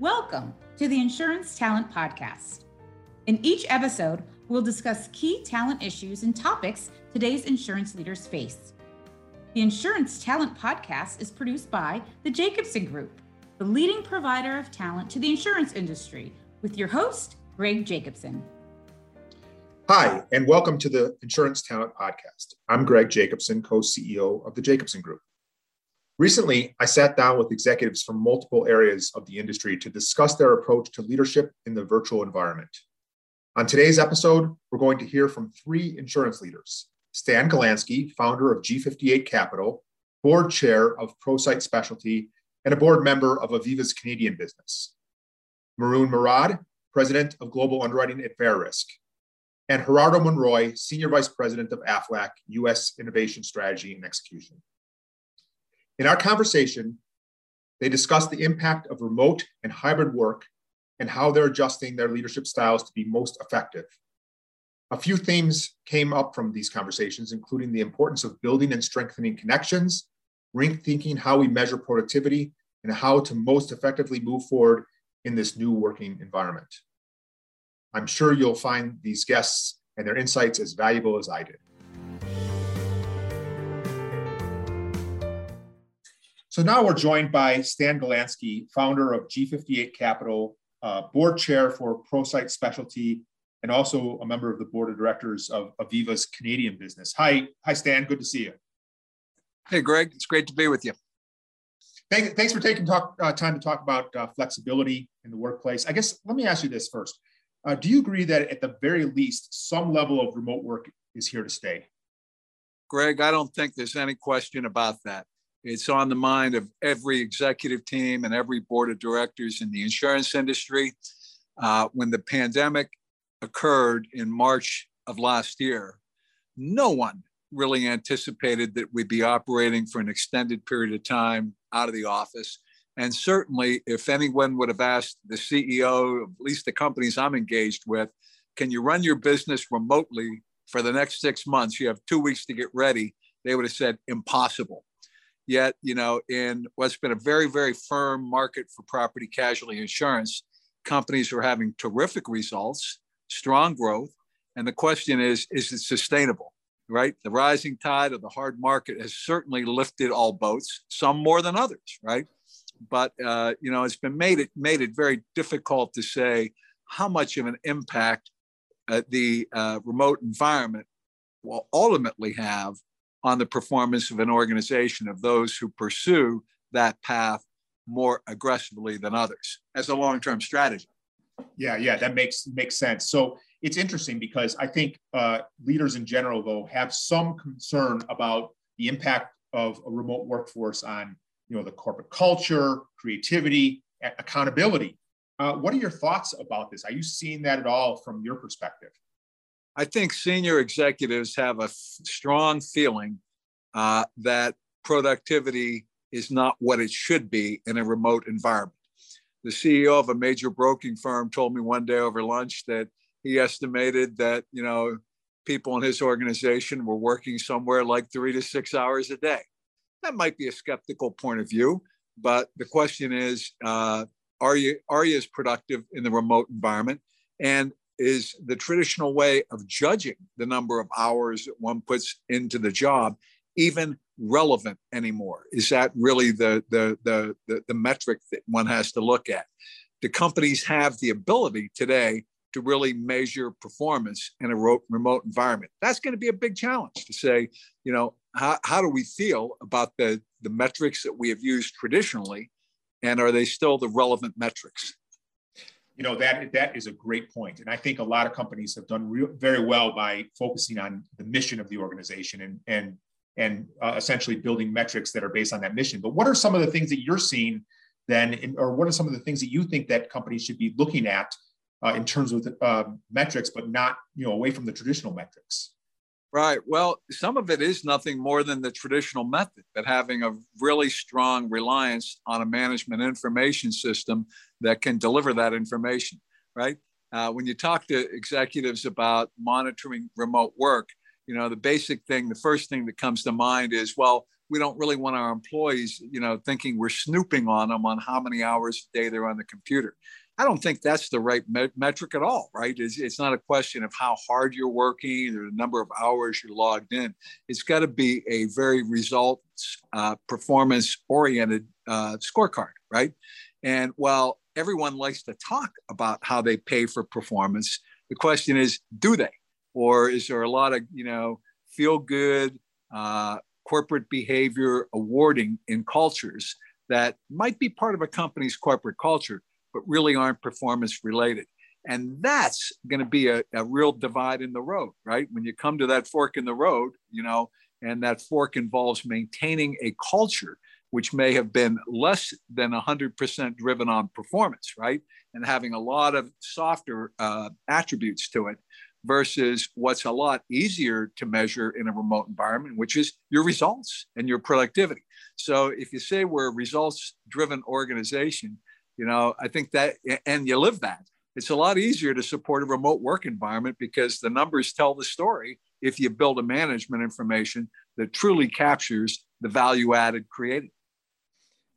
Welcome to the Insurance Talent Podcast. In each episode, we'll discuss key talent issues and topics today's insurance leaders face. The Insurance Talent Podcast is produced by the Jacobson Group, the leading provider of talent to the insurance industry, with your host, Greg Jacobson. Hi, and welcome to the Insurance Talent Podcast. I'm Greg Jacobson, co CEO of the Jacobson Group. Recently, I sat down with executives from multiple areas of the industry to discuss their approach to leadership in the virtual environment. On today's episode, we're going to hear from three insurance leaders Stan Galanski, founder of G58 Capital, board chair of ProSight Specialty, and a board member of Aviva's Canadian business. Maroun Mourad, president of global underwriting at Verisk, and Gerardo Monroy, senior vice president of AFLAC, US Innovation Strategy and Execution. In our conversation, they discussed the impact of remote and hybrid work and how they're adjusting their leadership styles to be most effective. A few themes came up from these conversations, including the importance of building and strengthening connections, rethinking how we measure productivity, and how to most effectively move forward in this new working environment. I'm sure you'll find these guests and their insights as valuable as I did. So now we're joined by Stan Galanski, founder of G58 Capital, uh, board chair for ProSight Specialty, and also a member of the board of directors of Aviva's Canadian business. Hi, hi, Stan. Good to see you. Hey, Greg. It's great to be with you. Thank, thanks for taking talk, uh, time to talk about uh, flexibility in the workplace. I guess let me ask you this first. Uh, do you agree that at the very least, some level of remote work is here to stay? Greg, I don't think there's any question about that. It's on the mind of every executive team and every board of directors in the insurance industry. Uh, when the pandemic occurred in March of last year, no one really anticipated that we'd be operating for an extended period of time out of the office. And certainly, if anyone would have asked the CEO at least the companies I'm engaged with, can you run your business remotely for the next six months? You have two weeks to get ready. They would have said impossible. Yet, you know, in what's been a very, very firm market for property casualty insurance, companies are having terrific results, strong growth. And the question is, is it sustainable? Right? The rising tide of the hard market has certainly lifted all boats, some more than others, right? But uh, you know, it's been made it made it very difficult to say how much of an impact uh, the uh, remote environment will ultimately have on the performance of an organization of those who pursue that path more aggressively than others as a long-term strategy. Yeah, yeah, that makes makes sense. So it's interesting because I think uh, leaders in general, though, have some concern about the impact of a remote workforce on you know the corporate culture, creativity, accountability. Uh, what are your thoughts about this? Are you seeing that at all from your perspective? I think senior executives have a f- strong feeling uh, that productivity is not what it should be in a remote environment. The CEO of a major broking firm told me one day over lunch that he estimated that you know people in his organization were working somewhere like three to six hours a day. That might be a skeptical point of view, but the question is, uh, are you are you as productive in the remote environment? And is the traditional way of judging the number of hours that one puts into the job even relevant anymore? Is that really the, the, the, the, the metric that one has to look at? Do companies have the ability today to really measure performance in a remote environment? That's going to be a big challenge to say, you know, how, how do we feel about the, the metrics that we have used traditionally? And are they still the relevant metrics? You know that that is a great point. And i think a lot of companies have done re- very well by focusing on the mission of the organization and and and uh, essentially building metrics that are based on that mission. But what are some of the things that you're seeing then in, or what are some of the things that you think that companies should be looking at uh, in terms of uh, metrics but not you know away from the traditional metrics Right. Well, some of it is nothing more than the traditional method, but having a really strong reliance on a management information system that can deliver that information. Right. Uh, when you talk to executives about monitoring remote work, you know, the basic thing, the first thing that comes to mind is, well, we don't really want our employees, you know, thinking we're snooping on them on how many hours a day they're on the computer. I don't think that's the right me- metric at all, right? It's, it's not a question of how hard you're working or the number of hours you're logged in. It's got to be a very results, uh, performance oriented uh, scorecard, right? And while everyone likes to talk about how they pay for performance, the question is, do they? Or is there a lot of, you know, feel good, uh, corporate behavior awarding in cultures that might be part of a company's corporate culture, but really aren't performance related. And that's going to be a, a real divide in the road, right? When you come to that fork in the road, you know, and that fork involves maintaining a culture which may have been less than 100% driven on performance, right? And having a lot of softer uh, attributes to it versus what's a lot easier to measure in a remote environment, which is your results and your productivity. So if you say we're a results driven organization, you know, I think that, and you live that, it's a lot easier to support a remote work environment because the numbers tell the story if you build a management information that truly captures the value added created.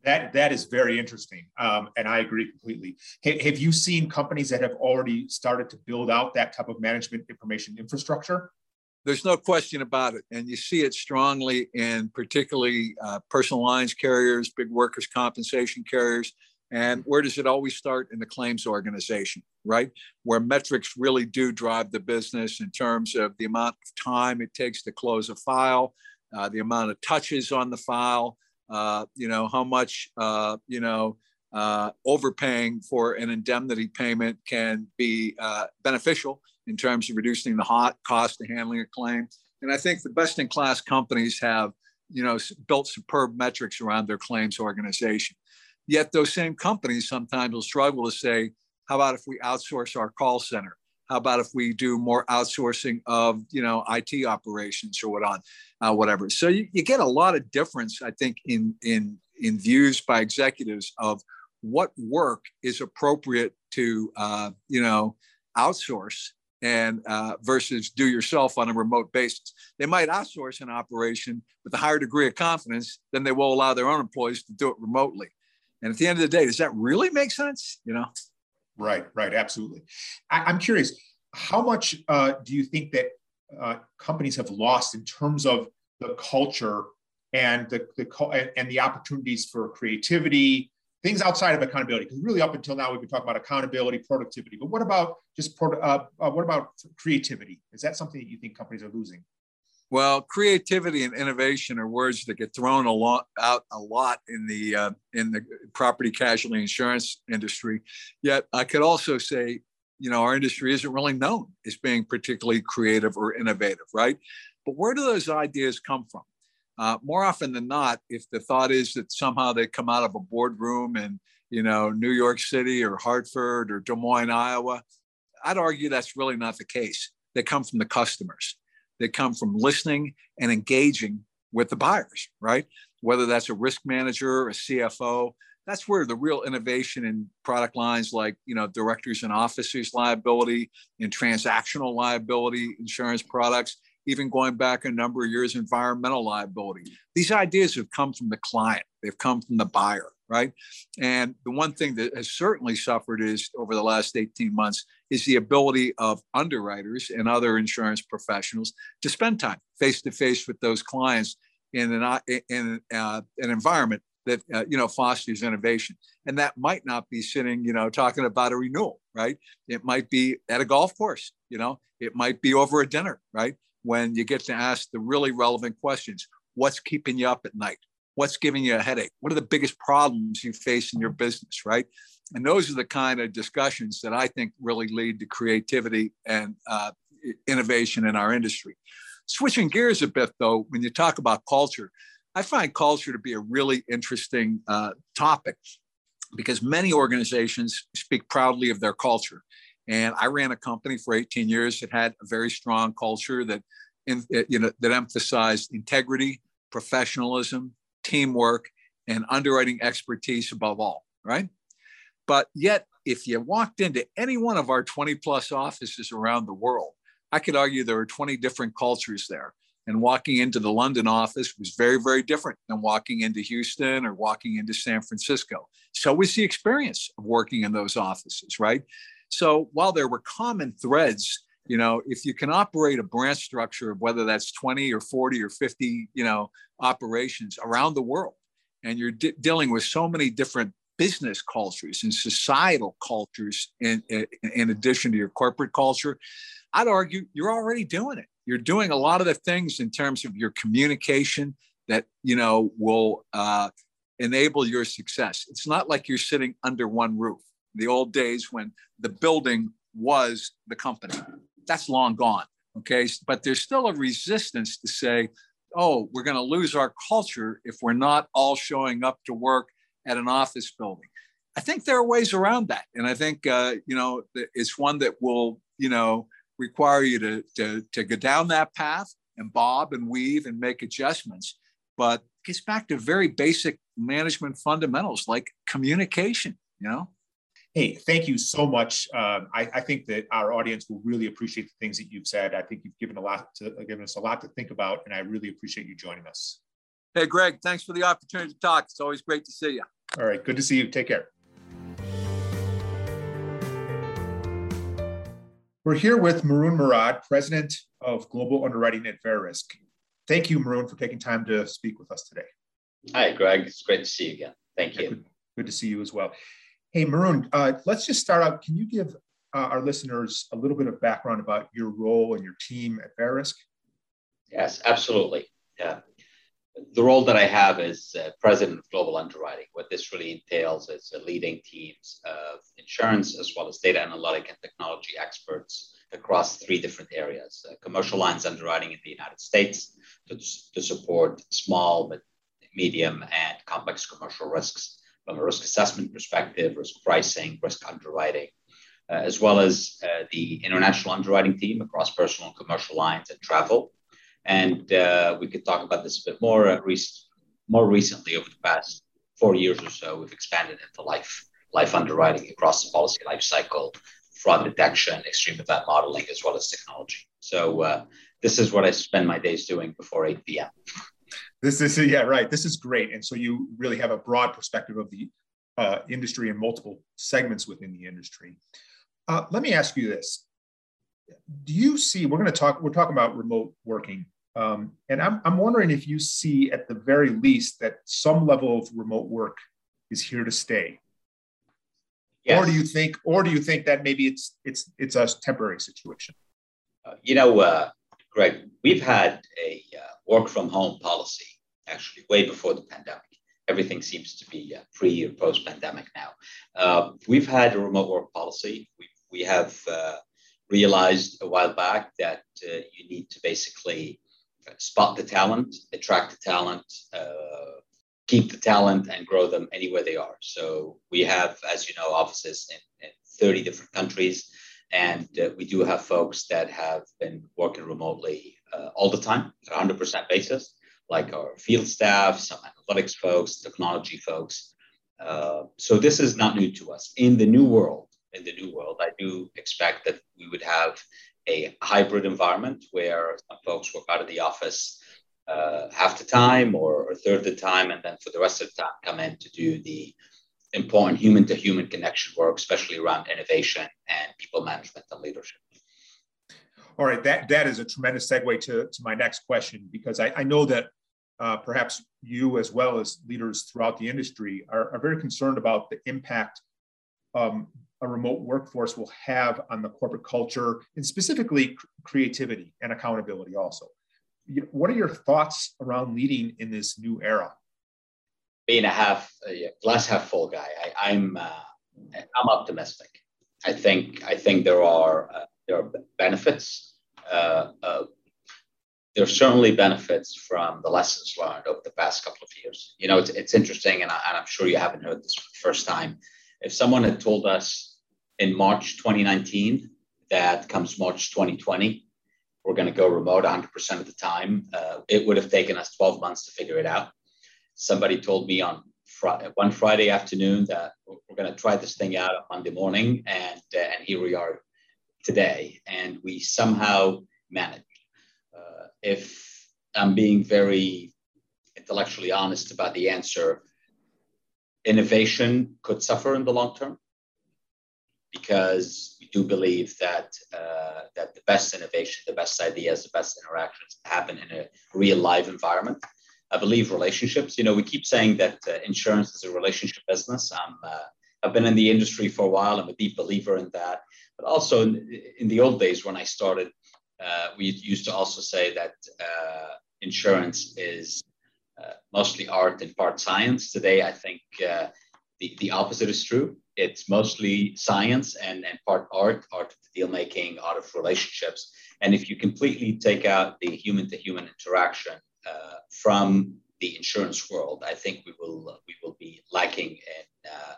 That that is very interesting, um, and I agree completely. have you seen companies that have already started to build out that type of management information infrastructure? There's no question about it, and you see it strongly in particularly uh, personal lines carriers, big workers' compensation carriers. And where does it always start in the claims organization, right? Where metrics really do drive the business in terms of the amount of time it takes to close a file, uh, the amount of touches on the file, uh, you know, how much, uh, you know, uh, overpaying for an indemnity payment can be uh, beneficial in terms of reducing the hot cost of handling a claim. And I think the best in class companies have, you know, built superb metrics around their claims organization. Yet those same companies sometimes will struggle to say, how about if we outsource our call center? How about if we do more outsourcing of you know IT operations or what on uh, whatever? So you, you get a lot of difference, I think, in in in views by executives of what work is appropriate to uh, you know outsource and uh, versus do yourself on a remote basis. They might outsource an operation with a higher degree of confidence than they will allow their own employees to do it remotely. And at the end of the day, does that really make sense? You know? Right, right, absolutely. I, am curious, how much uh, do you think that uh, companies have lost in terms of the culture and the, the and the opportunities for creativity, things outside of accountability? Because really, up until now, we've been talking about accountability, productivity. But what about just pro, uh, uh, what about creativity? Is that something that you think companies are losing? Well, creativity and innovation are words that get thrown a lot out a lot in the uh, in the property casualty insurance industry. Yet, I could also say, you know, our industry isn't really known as being particularly creative or innovative, right? But where do those ideas come from? Uh, more often than not, if the thought is that somehow they come out of a boardroom in, you know, New York City or Hartford or Des Moines, Iowa, I'd argue that's really not the case. They come from the customers that come from listening and engaging with the buyers, right? Whether that's a risk manager, a CFO, that's where the real innovation in product lines like you know directors and officers liability and transactional liability insurance products even going back a number of years environmental liability. These ideas have come from the client. They've come from the buyer right? And the one thing that has certainly suffered is over the last 18 months is the ability of underwriters and other insurance professionals to spend time face to face with those clients in an, in uh, an environment that uh, you know fosters innovation. And that might not be sitting you know talking about a renewal right? It might be at a golf course you know? It might be over a dinner right when you get to ask the really relevant questions what's keeping you up at night what's giving you a headache what are the biggest problems you face in your business right and those are the kind of discussions that I think really lead to creativity and uh, innovation in our industry. Switching gears a bit, though, when you talk about culture, I find culture to be a really interesting uh, topic because many organizations speak proudly of their culture. And I ran a company for 18 years that had a very strong culture that, in, you know, that emphasized integrity, professionalism, teamwork, and underwriting expertise above all. Right? But yet, if you walked into any one of our 20 plus offices around the world, I could argue there are 20 different cultures there. And walking into the London office was very, very different than walking into Houston or walking into San Francisco. So was the experience of working in those offices, right? So while there were common threads, you know, if you can operate a branch structure of whether that's 20 or 40 or 50, you know, operations around the world, and you're de- dealing with so many different business cultures and societal cultures in, in, in addition to your corporate culture, I'd argue you're already doing it. You're doing a lot of the things in terms of your communication that you know will uh, enable your success. It's not like you're sitting under one roof. The old days when the building was the company, that's long gone. Okay, but there's still a resistance to say, "Oh, we're going to lose our culture if we're not all showing up to work at an office building." I think there are ways around that, and I think uh, you know it's one that will you know require you to, to, to go down that path and bob and weave and make adjustments. But it gets back to very basic management fundamentals like communication, you know? Hey, thank you so much. Um, I, I, think that our audience will really appreciate the things that you've said. I think you've given a lot to given us a lot to think about, and I really appreciate you joining us. Hey, Greg, thanks for the opportunity to talk. It's always great to see you. All right, good to see you. Take care. We're here with Maroun Mourad, President of Global Underwriting at Verisk. Thank you, Maroun, for taking time to speak with us today. Hi, Greg. It's great to see you again. Thank you. Good, good to see you as well. Hey, Maroun, uh, let's just start out. Can you give uh, our listeners a little bit of background about your role and your team at Verisk? Yes, absolutely. Yeah the role that I have is uh, president of global underwriting. What this really entails is uh, leading teams of insurance as well as data analytic and technology experts across three different areas uh, commercial lines underwriting in the United States to, to support small, but medium, and complex commercial risks from a risk assessment perspective, risk pricing, risk underwriting. Uh, as well as uh, the international underwriting team across personal and commercial lines and travel, and uh, we could talk about this a bit more. Uh, more recently, over the past four years or so, we've expanded into life life underwriting across the policy life cycle, fraud detection, extreme event modeling, as well as technology. So uh, this is what I spend my days doing before 8 p.m. This is yeah right. This is great, and so you really have a broad perspective of the uh, industry and multiple segments within the industry. Uh, let me ask you this: Do you see? We're going to talk. We're talking about remote working um, and I'm, I'm wondering if you see at the very least that some level of remote work is here to stay. Yes. Or do you think, or do you think that maybe it's it's it's a temporary situation? Uh, you know, uh, Greg, we've had a uh, work from home policy actually way before the pandemic. Everything seems to be uh, pre or post pandemic now. Uh, we've had a remote work policy. We we have uh, realized a while back that you need to basically spot the talent, attract the talent, uh, keep the talent, and grow them anywhere they are. So we have, as you know, offices in, in 30 different countries, and uh, we do have folks that have been working remotely uh, all the time, 100% basis, like our field staff, some analytics folks, technology folks. Uh, so this is not new to us. In the new world, in the new world, I do expect that we would have a hybrid environment where some folks work out of the office uh, half the time or a third of the time, and then for the rest of the time come in to do the important human to human connection work, especially around innovation and people management and leadership. All right, that, that is a tremendous segue to, to my next question because I, I know that uh, perhaps you, as well as leaders throughout the industry, are, are very concerned about the impact um, a remote workforce will have on the corporate culture and specifically creativity and accountability also. What are your thoughts around leading in this new era? Being a half a glass half full guy, I, am I'm, uh, I'm optimistic. I think I think there are uh, there are benefits. Uh, uh, there are certainly benefits from the lessons learned over the past couple of years. You know, it's, it's interesting, and, I, and I'm sure you haven't heard this for the first time. If someone had told us in March 2019 that comes March 2020, we're going to go remote 100% of the time. Uh, it would have taken us 12 months to figure it out. Somebody told me on fr- one Friday afternoon that we're going to try this thing out on Monday morning, and uh, and here we are today, and we somehow managed. Uh, if I'm being very intellectually honest about the answer. Innovation could suffer in the long term because we do believe that uh, that the best innovation, the best ideas, the best interactions happen in a real live environment. I believe relationships. You know, we keep saying that uh, insurance is a relationship business. Uh, I've been in the industry for a while. I'm a deep believer in that. But also in, in the old days when I started, uh, we used to also say that uh, insurance is uh, mostly art and part science. Today, I think the, the opposite is true it's mostly science and, and part art, art of deal making, art of relationships. And if you completely take out the human to human interaction uh, from the insurance world, I think we will uh, we will be lacking in, uh,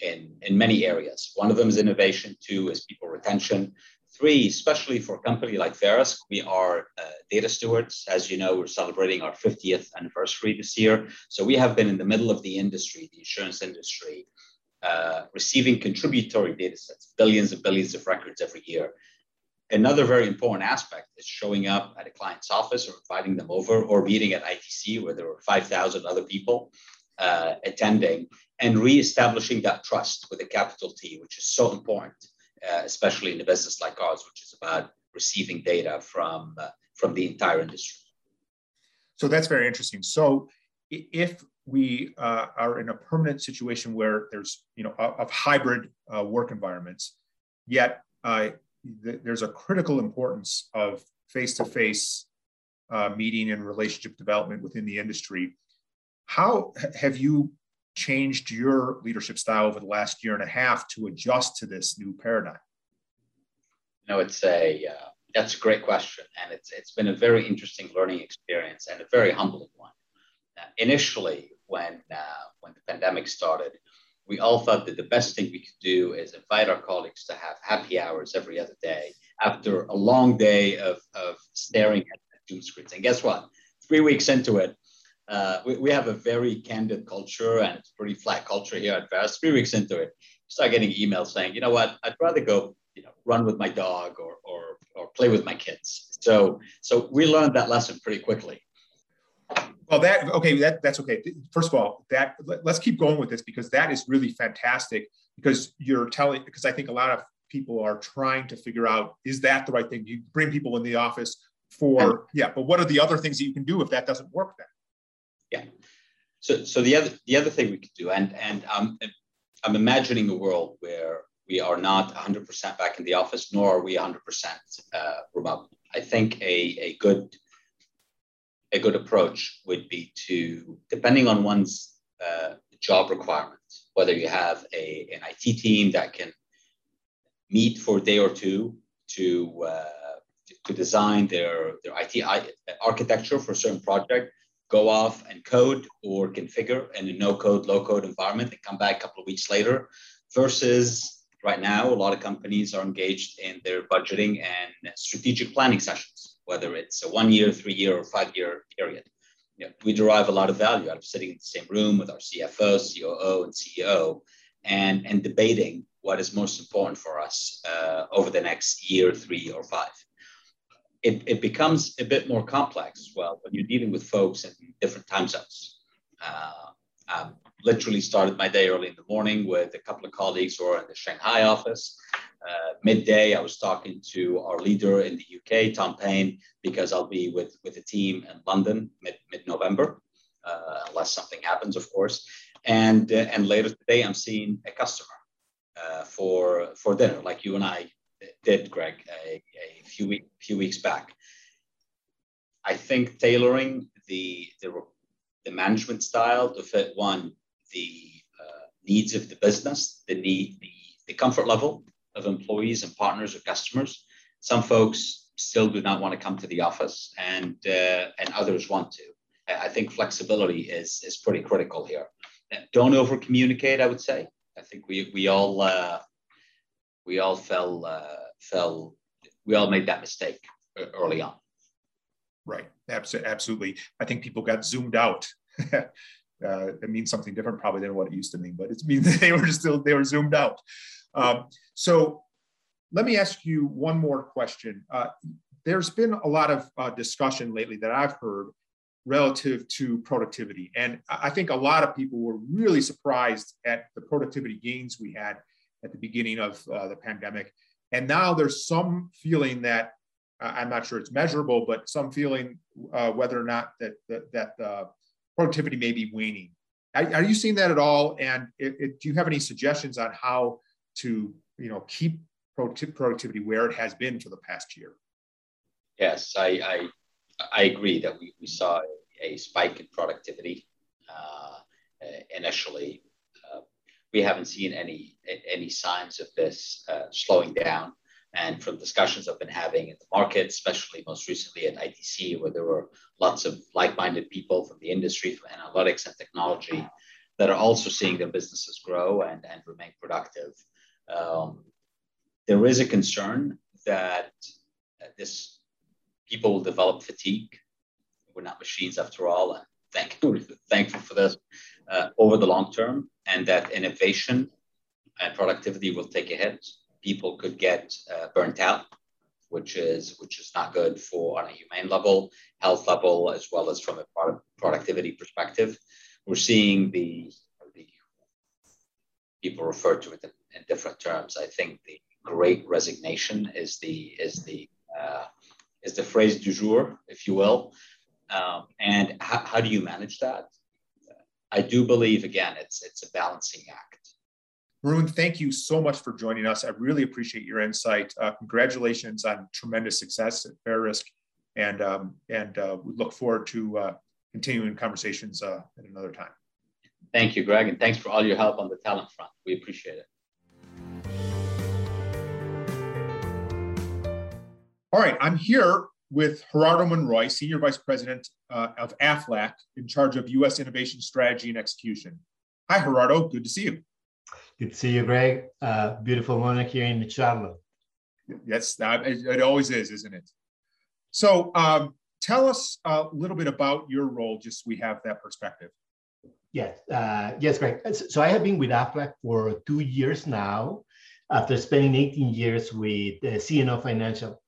in in many areas. One of them is innovation. Two is people retention. Three, especially for a company like Verisk, we are uh, data stewards. As you know, we're celebrating our 50th anniversary this year. So we have been in the middle of the industry, the insurance industry, uh, receiving contributory data sets, billions and billions of records every year. Another very important aspect is showing up at a client's office or inviting them over or meeting at ITC where there were 5,000 other people uh, attending and reestablishing that trust with a capital T, which is so important, uh, especially in a business like ours, which is about receiving data from, uh, from the entire industry. So that's very interesting. So if we uh, are in a permanent situation where there's you know of hybrid uh, work environments yet uh, th- there's a critical importance of face-to-face uh, meeting and relationship development within the industry. How have you changed your leadership style over the last year and a half to adjust to this new paradigm? No it's a uh, that's a great question and it's it's been a very interesting learning experience and a very humbling one. Initially when uh, when the pandemic started, we all thought that the best thing we could do is invite our colleagues to have happy hours every other day after a long day of, of staring at Zoom screens. And guess what? Three weeks into it, uh, we, we have a very candid culture and it's pretty flat culture here at Verisk. Three weeks into it, start getting emails saying, you know what, I'd rather go, you know, run with my dog or, or, or play with my kids. So, so we learned that lesson pretty quickly. Well, that okay, that that's okay. First of all, that let, us keep going with this because that is really fantastic. Because you're telling, because I think a lot of people are trying to figure out is that the right thing? You bring people in the office for yeah, but what are the other things that you can do if that doesn't work then? Yeah. So so the other the other thing we could do, and and um, I'm imagining a world where we are not 100% back in the office, nor are we 100% uh, remote. I think a a good a good approach would be to, depending on one's uh, job requirements, whether you have a, an IT team that can meet for a day or two to, uh, to design their, their IT architecture for a certain project, go off and code or configure in a no code, low code environment and come back a couple of weeks later, versus right now, a lot of companies are engaged in their budgeting and strategic planning sessions whether it's a one year, three year, or five year period. You know, we derive a lot of value out of sitting in the same room with our CFO, COO, and CEO and, and debating what is most important for us uh, over the next year, three, or five. It, it becomes a bit more complex as well when you're dealing with folks in different time zones. Uh, um, literally started my day early in the morning with a couple of colleagues who are in the Shanghai office. Uh, midday, I was talking to our leader in the UK, Tom Payne, because I'll be with, with the team in London mid, mid-November, uh, unless something happens, of course. And, uh, and later today, I'm seeing a customer uh, for, for dinner, like you and I did, Greg, a, a few, week, few weeks back. I think tailoring the, the, the management style to fit one the uh, needs of the business, the need, the, the comfort level of employees and partners or customers. Some folks still do not want to come to the office, and uh, and others want to. I think flexibility is is pretty critical here. Don't over communicate. I would say. I think we we all uh, we all fell uh, fell we all made that mistake early on. Right. Absolutely. I think people got zoomed out uh, it means something different probably than what it used to mean, but it means they were still they were zoomed out. Um, so let me ask you one more question. Uh, there's been a lot of uh, discussion lately that I've heard relative to productivity. And I think a lot of people were really surprised at the productivity gains we had at the beginning of uh, the pandemic. And now there's some feeling that I'm not sure it's measurable, but some feeling uh, whether or not that that, that uh, productivity may be waning. Are, are, you seeing that at all? And it, it, do you have any suggestions on how to you know keep productivity where it has been for the past year? Yes, I I, I agree that we, we saw a spike in productivity uh, initially. Uh, we haven't seen any any signs of this uh, slowing down. And from discussions I've been having in the market, especially most recently at ITC, where there were lots of like-minded people from the industry, from analytics and technology, that are also seeing their businesses grow and, and remain productive. Um, there is a concern that this people will develop fatigue. We're not machines after all, and thank, thankful for this uh, over the long term, and that innovation and productivity will take a hit people could get uh, burnt out, which is which is not good for on a humane level, health level, as well as from a product, productivity perspective. We're seeing the, the people refer to it in, different terms. I think the Great Resignation is the is the uh, is the phrase du jour, if you will. Um, and how, how do you manage that? I do believe again it's it's a balancing act Maroun, thank you so much for joining us. I really appreciate your insight. Uh, congratulations on tremendous success at Verisk, and um, and uh, we look forward to uh, continuing conversations uh, at another time. Thank you, Greg, and thanks for all your help on the talent front. We appreciate it. All right, I'm here with Gerardo Monroy, Senior Vice President uh, of AFLAC, in charge of U.S. innovation strategy and execution. Hi, Gerardo. Good to see you. Good to see you, Greg. Uh, beautiful morning here in Charlotte. Yes, it always is, isn't it? So, um, tell us a little bit about your role, just so we have that perspective. Yes, uh, yes, Greg. So, I have been with AFLAC for two years now, after spending 18 years with uh, CNO Financial.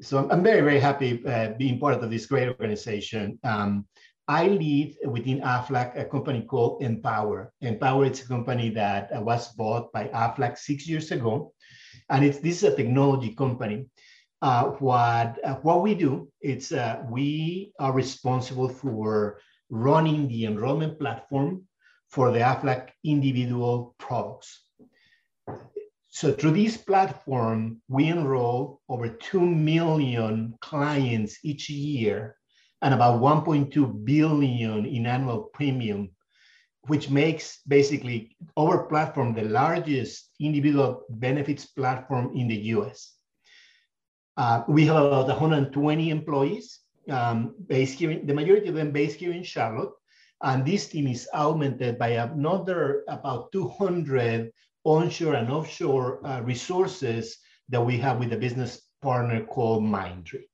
So, I'm very, very happy uh, being part of this great organization. Um, I lead within AFLAC a company called Empower. Empower is a company that was bought by AFLAC six years ago. And it's, this is a technology company. Uh, what, uh, what we do is uh, we are responsible for running the enrollment platform for the AFLAC individual products. So through this platform, we enroll over 2 million clients each year and about 1.2 billion in annual premium, which makes basically our platform the largest individual benefits platform in the US. Uh, we have about 120 employees um, based here, in, the majority of them based here in Charlotte. And this team is augmented by another about 200 onshore and offshore uh, resources that we have with a business partner called Mindtree.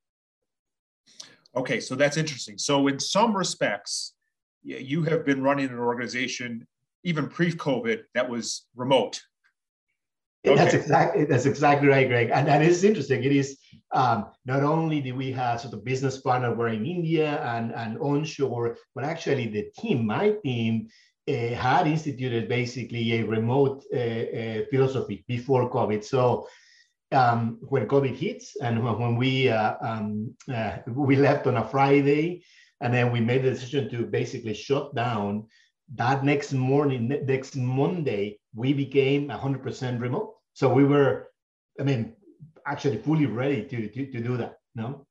Okay, so that's interesting. So in some respects, you have been running an organization even pre-COVID that was remote. Okay. That's exactly that's exactly right, Greg. And that is interesting. It is um, not only do we have sort of business partner were in India and, and onshore, but actually the team, my team, uh, had instituted basically a remote uh, uh, philosophy before COVID. So um, when COVID hits and when we uh, um, uh, we left on a Friday, and then we made the decision to basically shut down. That next morning, next Monday, we became 100% remote. So we were, I mean, actually fully ready to to, to do that. No.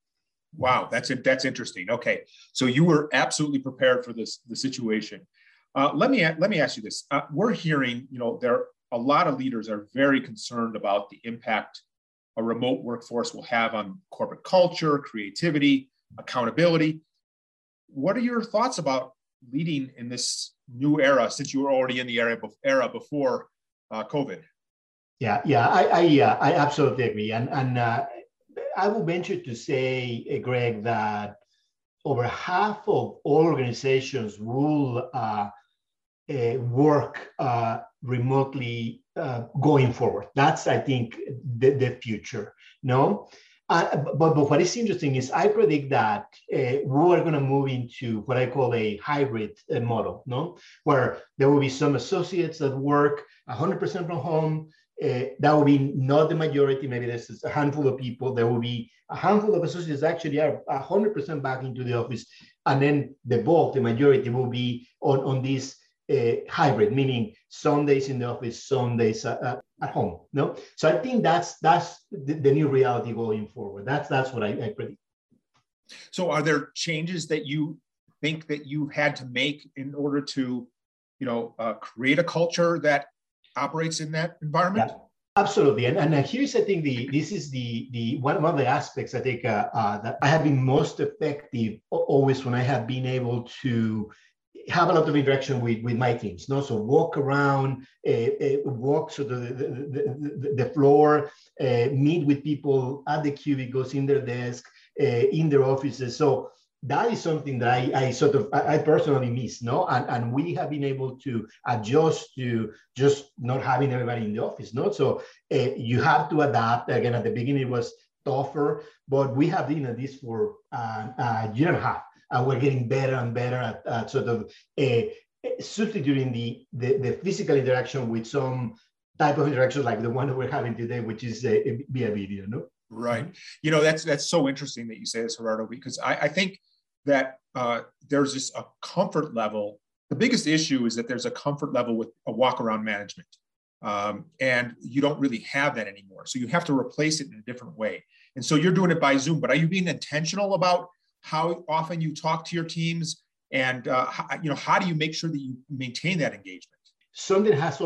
Wow, that's it. That's interesting. Okay, so you were absolutely prepared for this the situation. Uh, let me let me ask you this. Uh, we're hearing, you know, there a lot of leaders are very concerned about the impact a remote workforce will have on corporate culture, creativity, accountability. What are your thoughts about leading in this new era since you were already in the era, era before uh, COVID? Yeah, yeah, I, I, uh, I absolutely agree. And, and uh, I will venture to say, uh, Greg, that over half of all organizations will uh, uh, work remotely uh, going forward. That's, I think, the, the future. No, Uh, but, but what is interesting is I predict that uh, we are going to move into what I call a hybrid uh, model, no, where there will be some associates that work 100% from home. Uh, that will be not the majority. Maybe there's a handful of people. There will be a handful of associates actually are 100% back into the office, and then the bulk, the majority, will be on on this uh, hybrid, meaning some days in the office, some days uh, at home. No, so I think that's that's the, the new reality going forward. That's that's what I, I predict. So, are there changes that you think that you had to make in order to, you know, uh, create a culture that operates in that environment? Yeah. Absolutely, and, and here's I think the this is the the one, one of the aspects I think uh, uh, that I have been most effective always when I have been able to have a lot of interaction with, with my teams. No, so walk around, uh, uh, walk so the, the, the, the floor, uh, meet with people at the cubicles, in their desk, in their offices. So that is something that I, I sort of I, I, personally miss. No, and and we have been able to adjust to just not having everybody in the office. No, so you have to adapt. Again, at the beginning it was tougher, but we have been at this for uh, a year and a half and we're getting better and better at, at sort of uh, substituting the, the, the, physical interaction with some type of interaction like the one that we're having today, which is uh, via video, no? Right. You know, that's that's so interesting that you say this, Gerardo, because I, I think that uh, there's just a comfort level. The biggest issue is that there's a comfort level with a walk around management. Um, and you don't really have that anymore. So you have to replace it in a different way. And so you're doing it by Zoom, but are you being intentional about how often you talk to your teams, and uh, how, you know how do you make sure that you maintain that engagement? Something has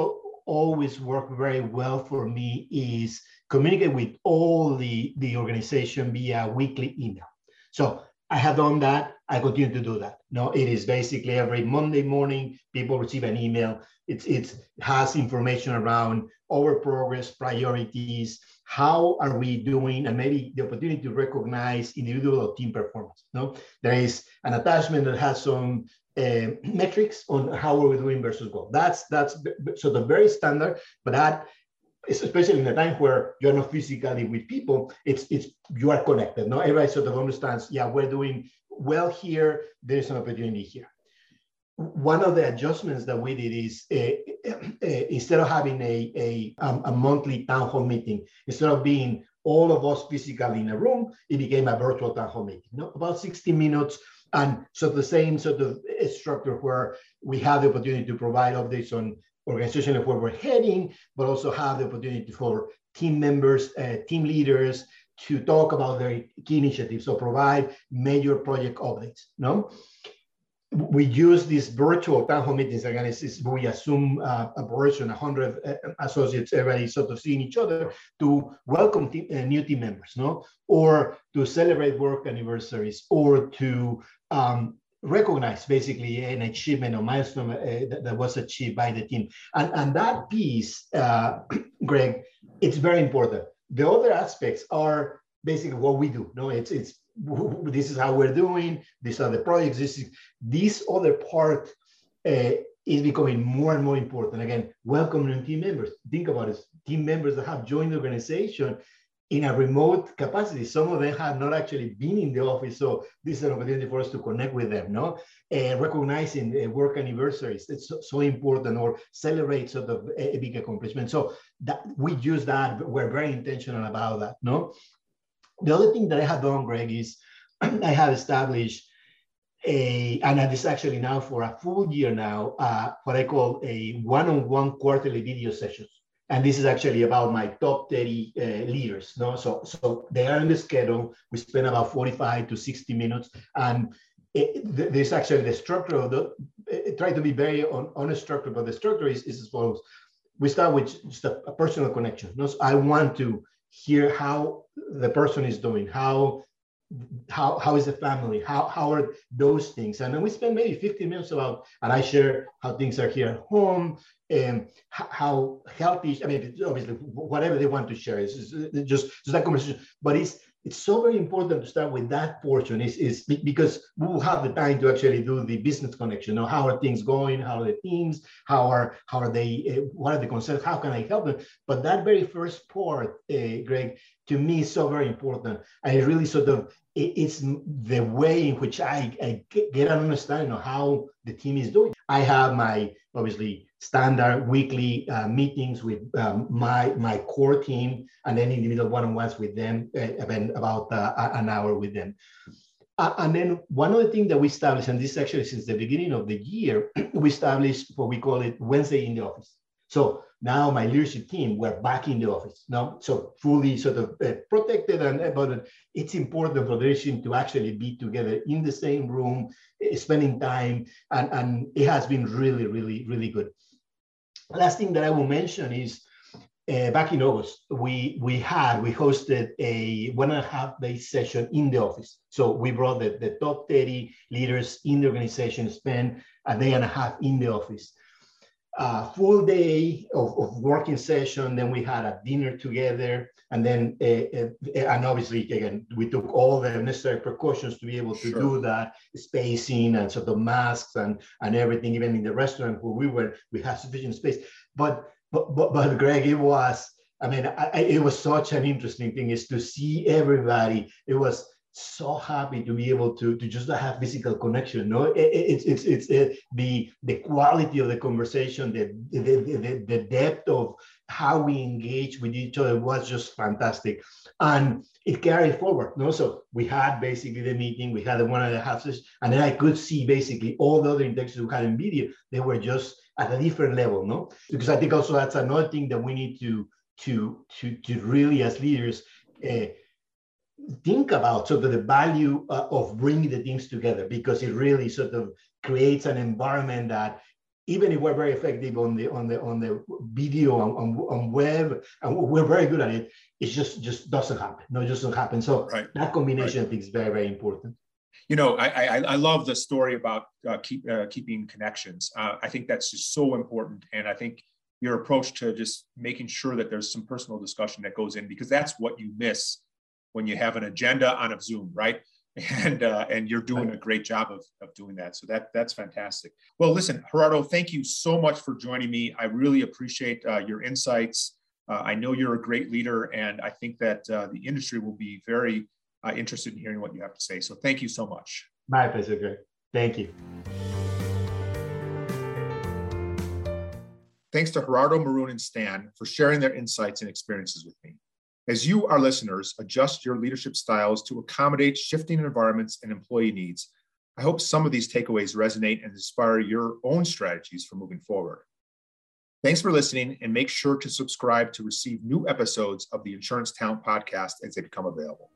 always worked very well for me is communicate with all the the organization via weekly email. So I have done that. I continue to do that. No, it is basically every Monday morning, people receive an email. It's it has information around our progress, priorities, how are we doing, and maybe the opportunity to recognize individual or team performance. No, there is an attachment that has some uh, metrics on how are we doing versus goal. That's that's sort of very standard, but that especially in a time where you're not physically with people, it's it's you are connected. No, everybody sort of understands. Yeah, we're doing well here. There's an opportunity here. One of the adjustments that we did is uh, uh, instead of having a, a, um, a monthly town hall meeting, instead of being all of us physically in a room, it became a virtual town hall meeting. No, about 60 minutes. And so the same sort of structure where we have the opportunity to provide updates on organization of where we're heading, but also have the opportunity for team members, uh, team leaders to talk about their key initiatives, so provide major project updates. No, we use these virtual town hall meetings again. It's, it's we assume uh, a version, 100 uh, associates, everybody sort of seeing each other to welcome team, uh, new team members, no, or to celebrate work anniversaries, or to um, recognize basically an achievement or milestone uh, that, that, was achieved by the team. And, and that piece, uh, Greg, it's very important. The other aspects are basically what we do. No, it's it's this is how we're doing. These are the projects. This is this other part uh, is becoming more and more important. Again, welcoming team members. Think about it. Team members that have joined the organization in a remote capacity. Some of them have not actually been in the office, so this is an opportunity for us to connect with them. No, and recognizing uh, work anniversaries it's so, so, important, or celebrate sort of a, a, big accomplishment. So that we use that. We're very intentional about that. No, the other thing that I have done, Greg, is I have established a, and this actually now for a full year now, uh, what I call a one-on-one quarterly video sessions and this is actually about my top 30 uh, leaders. No, so so they are in the schedule. We spend about 45 to 60 minutes, and it, there's actually the structure of the. It, try to be very on, honest structure, but the structure is, is as follows. We start with just a, a personal connection. No, so I want to hear how the person is doing, how how how is the family? How how are those things? And then we spend maybe 15 minutes about and i share how things are here at home and how healthy i mean obviously whatever they want to share. Is just just that conversation but it's it's so very important to start with that portion is, is because we will have the time to actually do the business connection. You know, how are things going? How are the teams? How are how are they? Uh, what are the concerns? How can I help them? But that very first part, uh, Greg, to me is so very important. And it really sort of it's the way in which I, I get an understanding of how the team is doing. I have my obviously standard weekly uh, meetings with um, my my core team and then individual one-on-ones with them, uh, about uh, an hour with them. Uh, and then one of the things that we established, and this actually since the beginning of the year, we established what we call it Wednesday in the office. So now my leadership team, we're back in the office now, so fully sort of uh, protected. And uh, but it's important for the leadership to actually be together in the same room, uh, spending time, and and it has been really, really, really good. Last thing that I will mention is. Uh, back in August, we we had we hosted a one and a half day session in the office. So we brought the, the top 30 leaders in the organization, spend a day and a half in the office a full day of, of working session. Then we had a dinner together. And then, uh, uh, and obviously, again, we took all the necessary precautions to be able to sure. do that, spacing and sort of masks and, and everything. Even in the restaurant where we were, we had sufficient space. But, but, but, but Greg, it was, I mean, I, it was such an interesting thing is to see everybody. It was, so happy to be able to, to just have physical connection. No, it's it's it's it, the the quality of the conversation, the, the the, the depth of how we engage with each other was just fantastic, and it carried forward. No, so we had basically the meeting, we had the one and a half sessions, and then I could see basically all the other interactions we had in video. They were just at a different level. No, because I think also that's another thing that we need to to to to really as leaders. Uh, think about sort of the value uh, of bringing the teams together because it really sort of creates an environment that even if we're very effective on the on the on the video on, on, on web and we're very good at it it just just doesn't happen no it just doesn't happen so right. that combination right. i think is very very important you know i i, I love the story about uh, keep uh, keeping connections uh, i think that's just so important and i think your approach to just making sure that there's some personal discussion that goes in because that's what you miss when you have an agenda on a Zoom, right? And uh, and you're doing a great job of, of doing that. So that that's fantastic. Well, listen, Gerardo, thank you so much for joining me. I really appreciate uh, your insights. Uh, I know you're a great leader, and I think that uh, the industry will be very uh, interested in hearing what you have to say. So thank you so much. My pleasure, Greg. Thank you. Thanks to Gerardo, Maroun, and Stan for sharing their insights and experiences with me. As you, our listeners, adjust your leadership styles to accommodate shifting environments and employee needs, I hope some of these takeaways resonate and inspire your own strategies for moving forward. Thanks for listening, and make sure to subscribe to receive new episodes of the Insurance Talent Podcast as they become available.